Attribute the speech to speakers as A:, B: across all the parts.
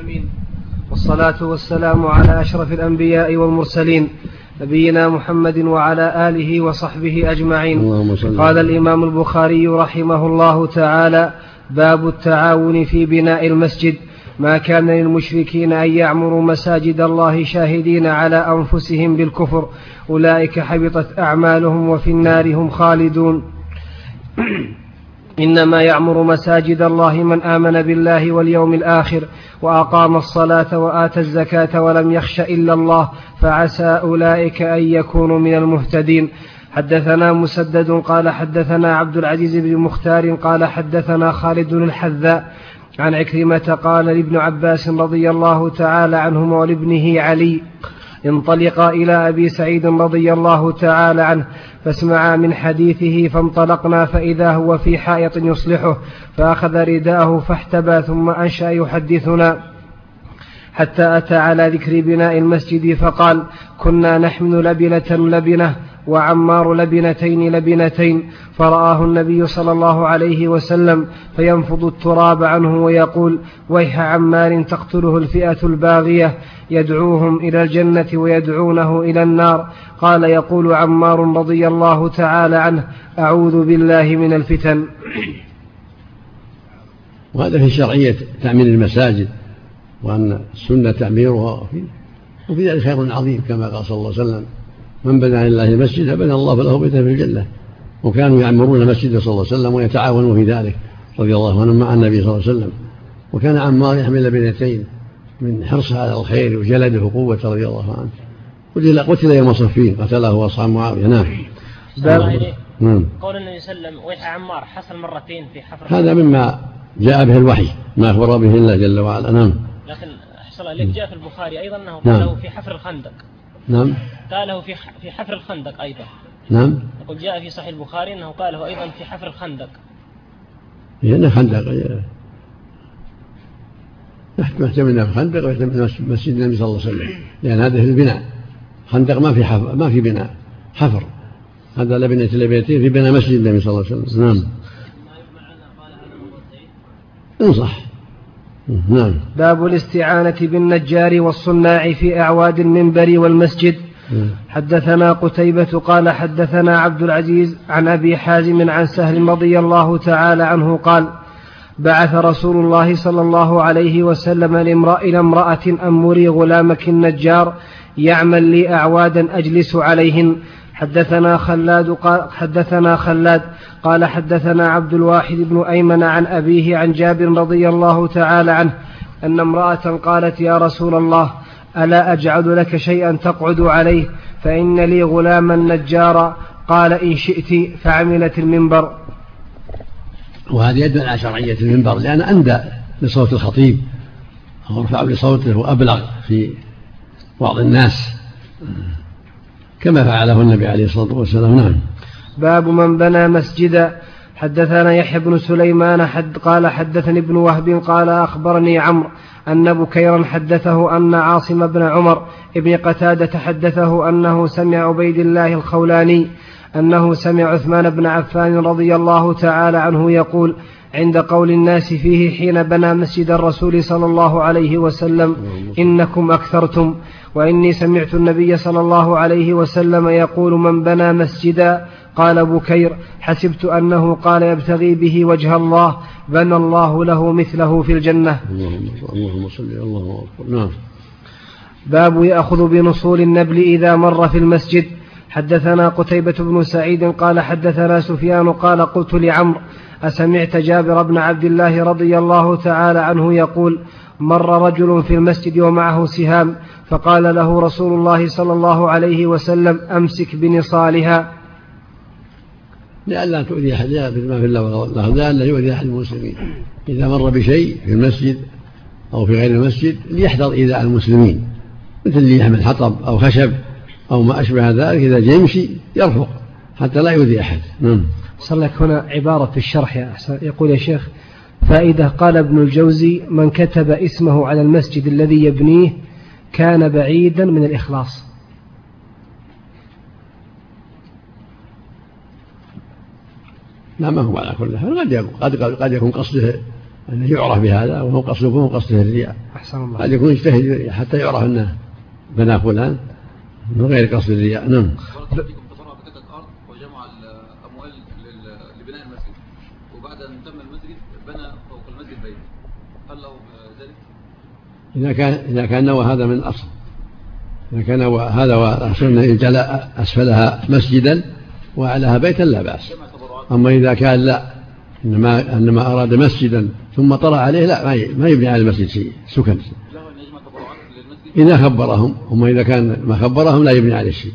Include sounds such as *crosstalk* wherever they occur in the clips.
A: العالمين. والصلاة والسلام على أشرف الأنبياء والمرسلين نبينا محمد وعلى آله وصحبه أجمعين. قال الإمام البخاري رحمه الله تعالى باب التعاون في بناء المسجد. ما كان للمشركين أن يعمروا مساجد الله شاهدين على أنفسهم بالكفر. أولئك حبطت أعمالهم وفي النار هم خالدون. *clears throat* إنما يعمر مساجد الله من آمن بالله واليوم الآخر وأقام الصلاة وآتى الزكاة ولم يخش إلا الله فعسى أولئك أن يكونوا من المهتدين. حدثنا مسدد قال حدثنا عبد العزيز بن مختار قال حدثنا خالد الحذاء عن عكرمة قال لابن عباس رضي الله تعالى عنهما ولابنه علي انطلقا إلى أبي سعيد رضي الله تعالى عنه فاسمعا من حديثه فانطلقنا فإذا هو في حائط يصلحه فأخذ رداءه فاحتبى ثم أنشأ يحدثنا. حتى أتى على ذكر بناء المسجد فقال كنا نحمل لبنة لبنة وعمار لبنتين لبنتين. فرآه النبي صلى الله عليه وسلم فينفض التراب عنه ويقول ويح عمار تقتله الفئة الباغية يدعوهم إلى الجنة ويدعونه إلى النار. قال يقول عمار رضي الله تعالى عنه أعوذ بالله من الفتن.
B: وهذا في شرعية تأمين المساجد. وأن السنة تعميرها وفي ذلك خير عظيم كما قال صلى الله عليه وسلم من بنى لله مسجدا بنى الله له بيتا في الجنة. وكانوا يعمرون المسجد صلى الله عليه وسلم ويتعاونون في ذلك رضي الله عنهم مع النبي صلى الله عليه وسلم. وكان عمار يحمل بنتين من حرصه على الخير وجلده وقوة رضي الله عنه. قتل قتل يوم صفين قتله أصحاب معاوية. نعم.
C: باب نعم. قول النبي صلى الله عليه وسلم ويح عمار حصل مرتين في حفر
B: هذا مما جاء به الوحي ما أخبر به الله جل وعلا. نعم.
C: لكن أحسن لك جاء في البخاري أيضا أنه قاله نعم. في حفر الخندق.
B: نعم.
C: قاله في في حفر الخندق أيضا.
B: نعم.
C: يقول جاء في صحيح البخاري أنه قاله أيضا في حفر الخندق.
B: لأن خندق يحتمل خندق ويحتمل مسجد النبي صلى الله عليه وسلم. لأن هذا في البناء. خندق ما في حفر ما في بناء. حفر. هذا لبنة لبنتين في بناء مسجد النبي صلى الله عليه وسلم. نعم. إن صح.
A: نعم. باب الاستعانة بالنجار والصناع في أعواد المنبر والمسجد. نعم. حدثنا قتيبة قال حدثنا عبد العزيز عن أبي حازم عن سهل رضي الله تعالى عنه قال بعث رسول الله صلى الله عليه وسلم إلى امرأة أمري غلامك النجار يعمل لي أعوادا أجلس عليهن. حدثنا خلاد قال حدثنا خلاد قال حدثنا عبد الواحد بن أيمن عن أبيه عن جابر رضي الله تعالى عنه أن امرأة قالت يا رسول الله ألا أجعل لك شيئا تقعد عليه؟ فإن لي غلاما نجارا. قال إن شئت فعملت المنبر.
B: وهذا يدل على شرعية المنبر لأن أندى لصوت الخطيب أو ارفع لصوته وأبلغ في بعض الناس. كما فعله النبي عليه الصلاة والسلام نعم.
A: باب من بنى مسجدا حدثنا يحيى بن سليمان حد قال حدثني ابن وهب قال أخبرني عمرو أن بكيرا حدثه أن عاصم بن عمر ابن قتادة حدثه أنه سمع عبيد الله الخولاني أنه سمع عثمان بن عفان رضي الله تعالى عنه يقول عند قول الناس فيه حين بنى مسجد الرسول صلى الله عليه وسلم إنكم أكثرتم وإني سمعت النبي صلى الله عليه وسلم يقول من بنى مسجدا قال بكير حسبت أنه قال يبتغي به وجه الله بنى الله له مثله في الجنة.
B: اللهم صل الله أكبر نعم
A: باب يأخذ بنصول النبل إذا مر في المسجد. حدثنا قتيبة بن سعيد قال حدثنا سفيان قال قلت لعمرو أسمعت جابر بن عبد الله رضي الله تعالى عنه يقول مر رجل في المسجد ومعه سهام فقال له رسول الله صلى الله عليه وسلم أمسك بنصالها.
B: لئلا تؤذي أحد ما في الله والله لئلا يؤذي أحد المسلمين. إذا مر بشيء في المسجد أو في غير المسجد ليحذر إيذاء المسلمين مثل اللي يحمل حطب أو خشب. أو ما أشبه ذلك إذا جاء يمشي يرفق حتى لا يؤذي أحد. نعم.
A: صار لك هنا عبارة في الشرح يا أحسن. يقول يا شيخ فائدة قال ابن الجوزي من كتب اسمه على المسجد الذي يبنيه كان بعيدا من الإخلاص.
B: لا ما هو على كل حال. قد قد قد يكون قصده أنه يعرف بهذا وهو قصده وهو قصده الرياء. أحسن الله. قد يكون يجتهد حتى يعرف أنه بنى فلان. من غير قصد الرياء. نعم. إذا كان إذا كان نوى هذا من الأصل. إذا كان هذا وأصل أنه يجعل أسفلها مسجدا وأعلاها بيتا لا بأس. أما إذا كان لا إنما إنما أراد مسجدا ثم طرأ عليه لا ما يبني على المسجد شيء سكن. إذا خبرهم أما إذا كان ما خبرهم لا يبني عليه شيء.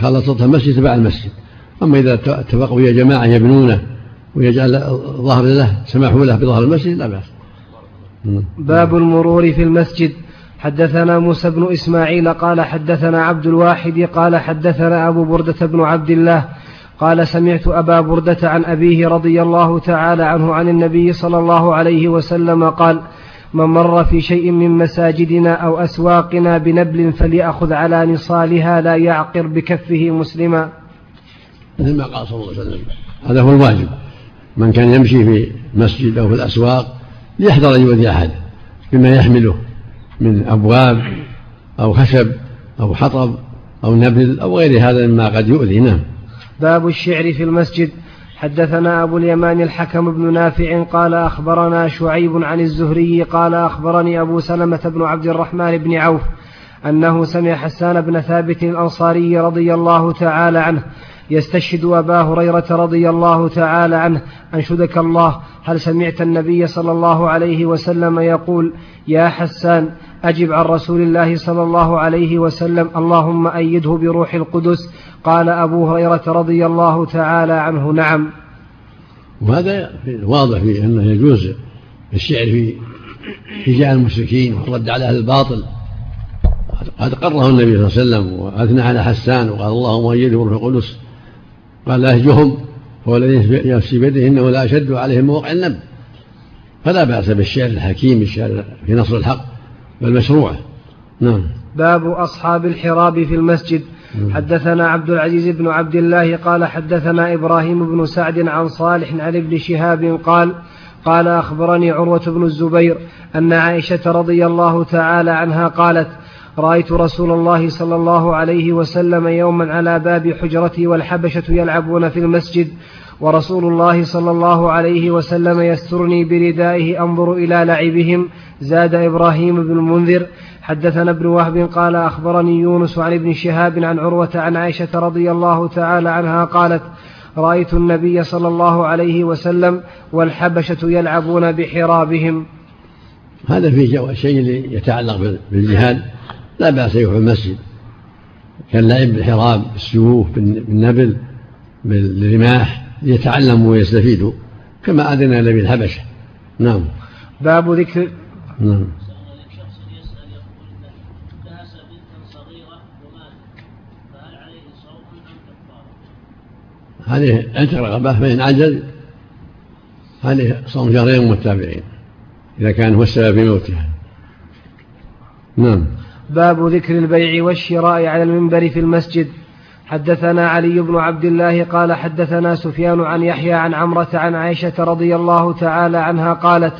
B: خلصتها المسجد؟ تبع المسجد. أما إذا اتفقوا يا جماعة يبنونه ويجعل ظهر له سمحوا له بظهر المسجد لا بأس.
A: باب المرور في المسجد. حدثنا موسى بن إسماعيل قال حدثنا عبد الواحد قال حدثنا أبو بردة بن عبد الله قال سمعت أبا بردة عن أبيه رضي الله تعالى عنه عن النبي صلى الله عليه وسلم قال من مر في شيء من مساجدنا أو أسواقنا بنبل فليأخذ على نصالها لا يعقر بكفه مسلما.
B: مثل ما قال صلى الله عليه وسلم. هذا هو الواجب. من كان يمشي في مسجد أو في الأسواق ليحذر أن يؤذي أحد بما يحمله من أبواب أو خشب أو حطب أو نبل أو غير هذا مما قد يؤذي. نعم.
A: باب الشعر في المسجد. حدثنا أبو اليمان الحكم بن نافع قال أخبرنا شعيب عن الزهري قال أخبرني أبو سلمة بن عبد الرحمن بن عوف أنه سمع حسان بن ثابت الأنصاري رضي الله تعالى عنه يستشهد أبا هريرة رضي الله تعالى عنه. أنشدك الله. هل سمعت النبي صلى الله عليه وسلم يقول يا حسان أجب عن رسول الله صلى الله عليه وسلم. اللهم أيده بروح القدس قال أبو هريرة رضي الله تعالى عنه نعم.
B: وهذا واضح في أنه يجوز الشعر في حجاء المشركين والرد على أهل الباطل. قد قره النبي صلى الله عليه وسلم وأثنى على حسان وقال اللهم أيده بروح القدس. قال لهجهم هو الذي نفسي بيده إنه لا أشد عليهم موقع النب فلا بأس بالشعر الحكيم الشعر في نصر الحق بل مشروع نعم.
A: باب أصحاب الحراب في المسجد. حدثنا عبد العزيز بن عبد الله قال حدثنا إبراهيم بن سعد عن صالح عن ابن شهاب قال قال أخبرني عروة بن الزبير أن عائشة رضي الله تعالى عنها قالت رأيت رسول الله صلى الله عليه وسلم يوما على باب حجرتي والحبشة يلعبون في المسجد ورسول الله صلى الله عليه وسلم يسترني بردائه أنظر إلى لعبهم زاد إبراهيم بن المنذر حدثنا ابن وهب قال أخبرني يونس عن ابن شهاب عن عروة عن عائشة رضي الله تعالى عنها قالت رأيت النبي صلى الله عليه وسلم والحبشة يلعبون بحرابهم.
B: هذا في شيء يتعلق بالجهاد. لا بأس يروح المسجد. كاللعب بالحراب بالسيوف بالنبل بالرماح ليتعلموا ويستفيدوا كما أذن النبي الحبشة نعم.
A: باب ذكر نعم.
B: هذه عتق رغبة فإن عجز هذه صوم شهرين متابعين إذا كان هو السبب في موتها. نعم.
A: باب ذكر البيع والشراء على المنبر في المسجد. حدثنا علي بن عبد الله قال حدثنا سفيان عن يحيى عن عمرة عن عائشة رضي الله تعالى عنها قالت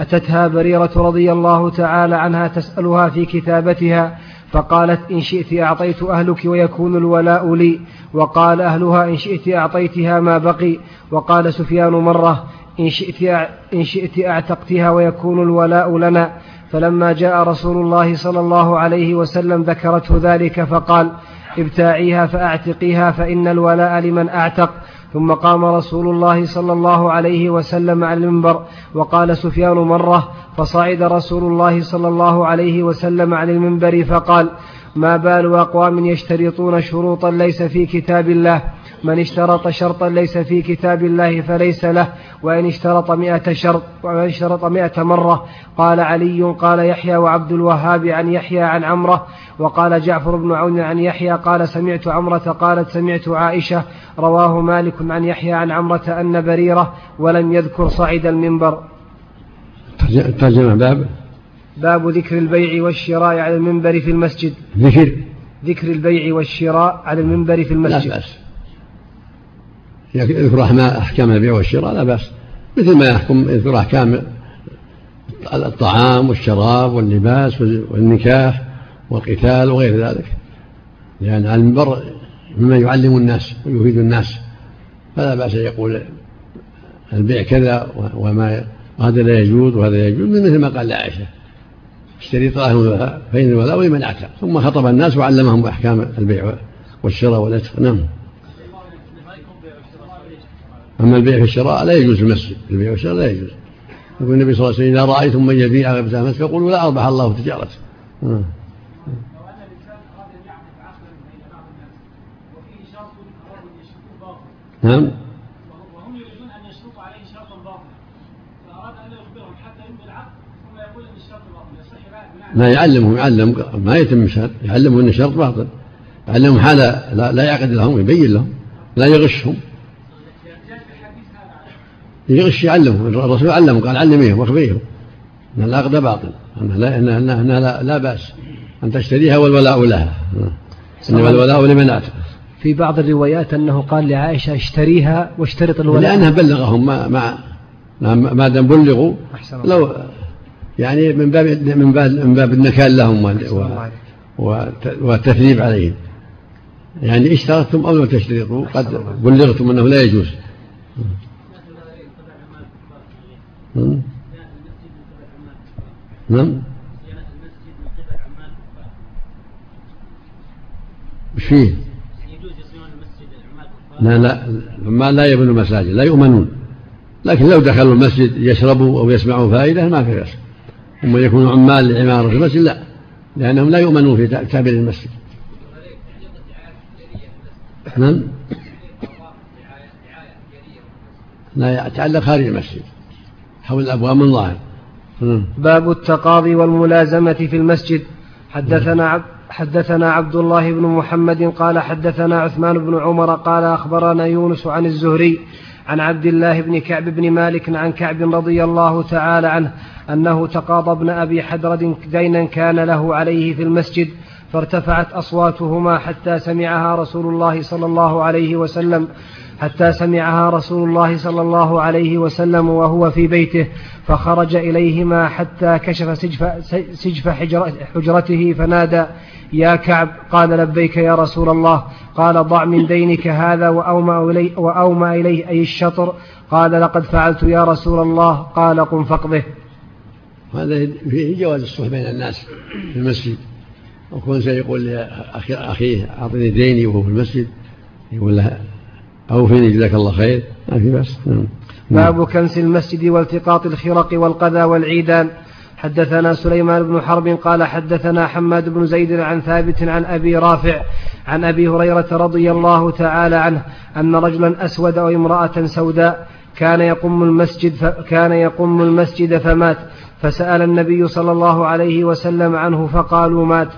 A: أتتها بريرة رضي الله تعالى عنها تسألها في كتابتها فقالت إن شئت أعطيت أهلك ويكون الولاء لي. وقال أهلها إن شئت أعطيتها ما بقي. وقال سفيان مرة إن شئت, إن شئت أعتقتها ويكون الولاء لنا. فلما جاء رسول الله صلى الله عليه وسلم ذكرته ذلك فقال ابتاعيها فأعتقيها فإن الولاء لمن أعتق. ثم قام رسول الله صلى الله عليه وسلم على المنبر وقال سفيان مرة فصعد رسول الله صلى الله عليه وسلم على المنبر فقال ما بال أقوام يشترطون شروطا ليس في كتاب الله؟ من اشترط شرطا ليس في كتاب الله فليس له وإن اشترط مئة شرط ومن اشترط مئة مرة قال علي قال يحيى وعبد الوهاب عن يحيى عن عمرة وقال جعفر بن عون عن يحيى قال سمعت عمرة قالت سمعت عائشة رواه مالك عن يحيى عن عمرة أن بريرة ولم يذكر صعد المنبر.
B: ترجمة باب؟
A: باب ذكر البيع والشراء على المنبر في المسجد.
B: ذكر.
A: ذكر البيع والشراء على المنبر في المسجد.
B: لا بأس. يذكر أحكام البيع والشراء لا بأس. مثل ما يحكم يذكر أحكام الطعام والشراب واللباس والنكاح والقتال وغير ذلك. لأن على المنبر مما يعلم الناس ويفيد الناس. فلا بأس أن يقول البيع كذا وما هذا لا يجوز وهذا يجوز مثل ما قال لعائشة اشتري طاهر فإن الولاء لمن أعتق ثم خطب الناس وعلمهم أحكام البيع والشراء والعتق. نعم. أما البيع في الشراء لا يجوز في المسجد البيع والشراء لا يجوز. يقول النبي صلى الله عليه وسلم إذا رأيتم من يبيع غير مسجد فقولوا لا أربح الله تجارته نعم. نعم. وهم يريدون أن يشرط عليه شرطا باطلا. فاراد أن يخبرهم حتى يمضي العقد ثم يقول إن الشرط باطل. يصح لا يعلمهم يعلم. ما يتم الشرط يعلمهم إن الشرط باطل. يعلمهم حال لا, لا يعقد لهم يبين لهم لا يغشهم. يغش يعلمهم الرسول علمهم قال علميهم واخبريهم ان العقد باطل. إنها لا, إنها, إنها لا, لا بأس أن تشتريها والولاء لها. إنما الولاء لمن اعتق
A: في بعض الروايات أنه قال لعائشة اشتريها واشترط الولاء.
B: لأنها بلغهم ما ما ما دام بلغوا لو يعني من باب من باب من باب النكال لهم والتثريب عليهم. يعني اشترطتم أو لم تشترطوا قد بلغتم أنه لا يجوز. نعم. وش فيه؟ لا لا ما لا يبنوا مساجد لا يؤمنون. لكن لو دخلوا المسجد يشربوا أو يسمعوا فائدة ما في بأس. هم يكونوا عمال لعمارة المسجد لا. لأنهم لا يؤمنون في تعبير المسجد. نعم. لا يتعلق خارج المسجد. حول الأبواب من ظاهر.
A: باب التقاضي والملازمة في المسجد. حدثنا عبد حدثنا عبد الله بن محمد قال حدثنا عثمان بن عمر قال أخبرنا يونس عن الزهري عن عبد الله بن كعب بن مالك عن كعب رضي الله تعالى عنه أنه تقاضى ابن أبي حدرد دينا كان له عليه في المسجد فارتفعت أصواتهما حتى سمعها رسول الله صلى الله عليه وسلم. حتى سمعها رسول الله صلى الله عليه وسلم وهو في بيته فخرج إليهما حتى كشف سجف, سجف حجرته فنادى يا كعب قال لبيك يا رسول الله قال ضع من دينك هذا وأومأ إليه, وأومأ إليه أي الشطر. قال لقد فعلت يا رسول الله قال قم فقضه
B: هذا فيه جواز الصلح بين الناس في المسجد. وكون سيقول لأخيه أعطني ديني وهو في المسجد. يقول له أوفني جزاك الله خير؟ ما في بس نعم.
A: باب كنس المسجد والتقاط الخرق والقذى والعيدان. حدثنا سليمان بن حرب قال حدثنا حماد بن زيد عن ثابت عن أبي رافع عن أبي هريرة رضي الله تعالى عنه أن رجلا أسود أو امرأة سوداء كان يقم المسجد كان يقم المسجد فمات. فسأل النبي صلى الله عليه وسلم عنه فقالوا مات.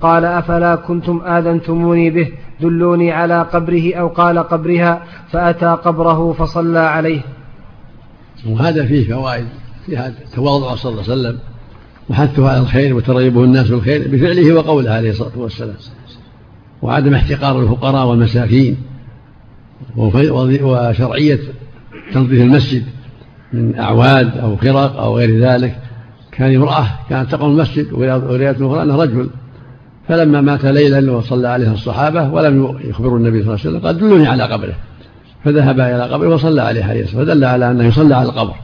A: قال أفلا كنتم آذنتموني به دلوني على قبره أو قال قبرها فأتى قبره فصلى عليه.
B: وهذا فيه فوائد في هذا التواضع صلى الله عليه وسلم وحثه على الخير وترغيبه الناس بالخير بفعله وقوله عليه الصلاة والسلام وعدم احتقار الفقراء والمساكين وشرعية تنظيف المسجد من أعواد أو خرق أو غير ذلك. كان امرأة كانت تقوم المسجد ورواية أخرى أنها رجل فلما مات ليلا وصلى عليه الصحابة ولم يخبروا النبي صلى الله عليه وسلم قال دلوني على قبره. فذهب إلى قبره وصلى عليه عليه الصلاة فدل على أنه يصلى على القبر.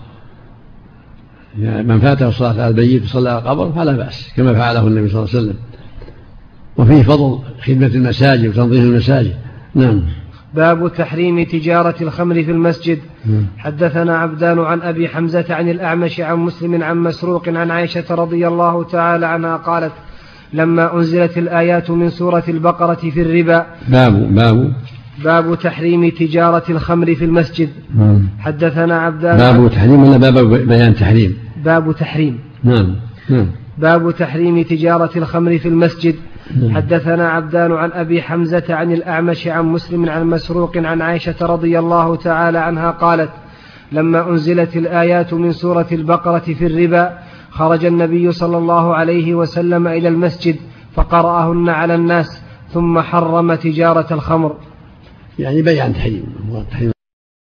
B: يعني من فاته الصلاة على البيت وصلى على القبر فلا بأس كما فعله النبي صلى الله عليه وسلم. وفيه فضل خدمة المساجد وتنظيف المساجد. نعم.
A: باب تحريم تجارة الخمر في المسجد. نعم. حدثنا عبدان عن أبي حمزة عن الأعمش عن مسلم عن مسروق عن عائشة رضي الله تعالى عنها قالت لما أنزلت الآيات من سورة البقرة في الربا.
B: باب باب.
A: باب تحريم تجارة الخمر في المسجد. نعم. حدثنا عبدان
B: باب تحريم ولا باب بيان تحريم؟
A: باب تحريم.
B: نعم نعم.
A: باب تحريم تجارة الخمر في المسجد. نعم. حدثنا عبدان عن أبي حمزة عن الأعمش عن مسلم عن مسروق عن عائشة رضي الله تعالى عنها قالت لما أنزلت الآيات من سورة البقرة في الربا خرج النبي صلى الله عليه وسلم إلى المسجد فقرأهن على الناس ثم حرم تجارة الخمر.
B: يعني بيع تحريم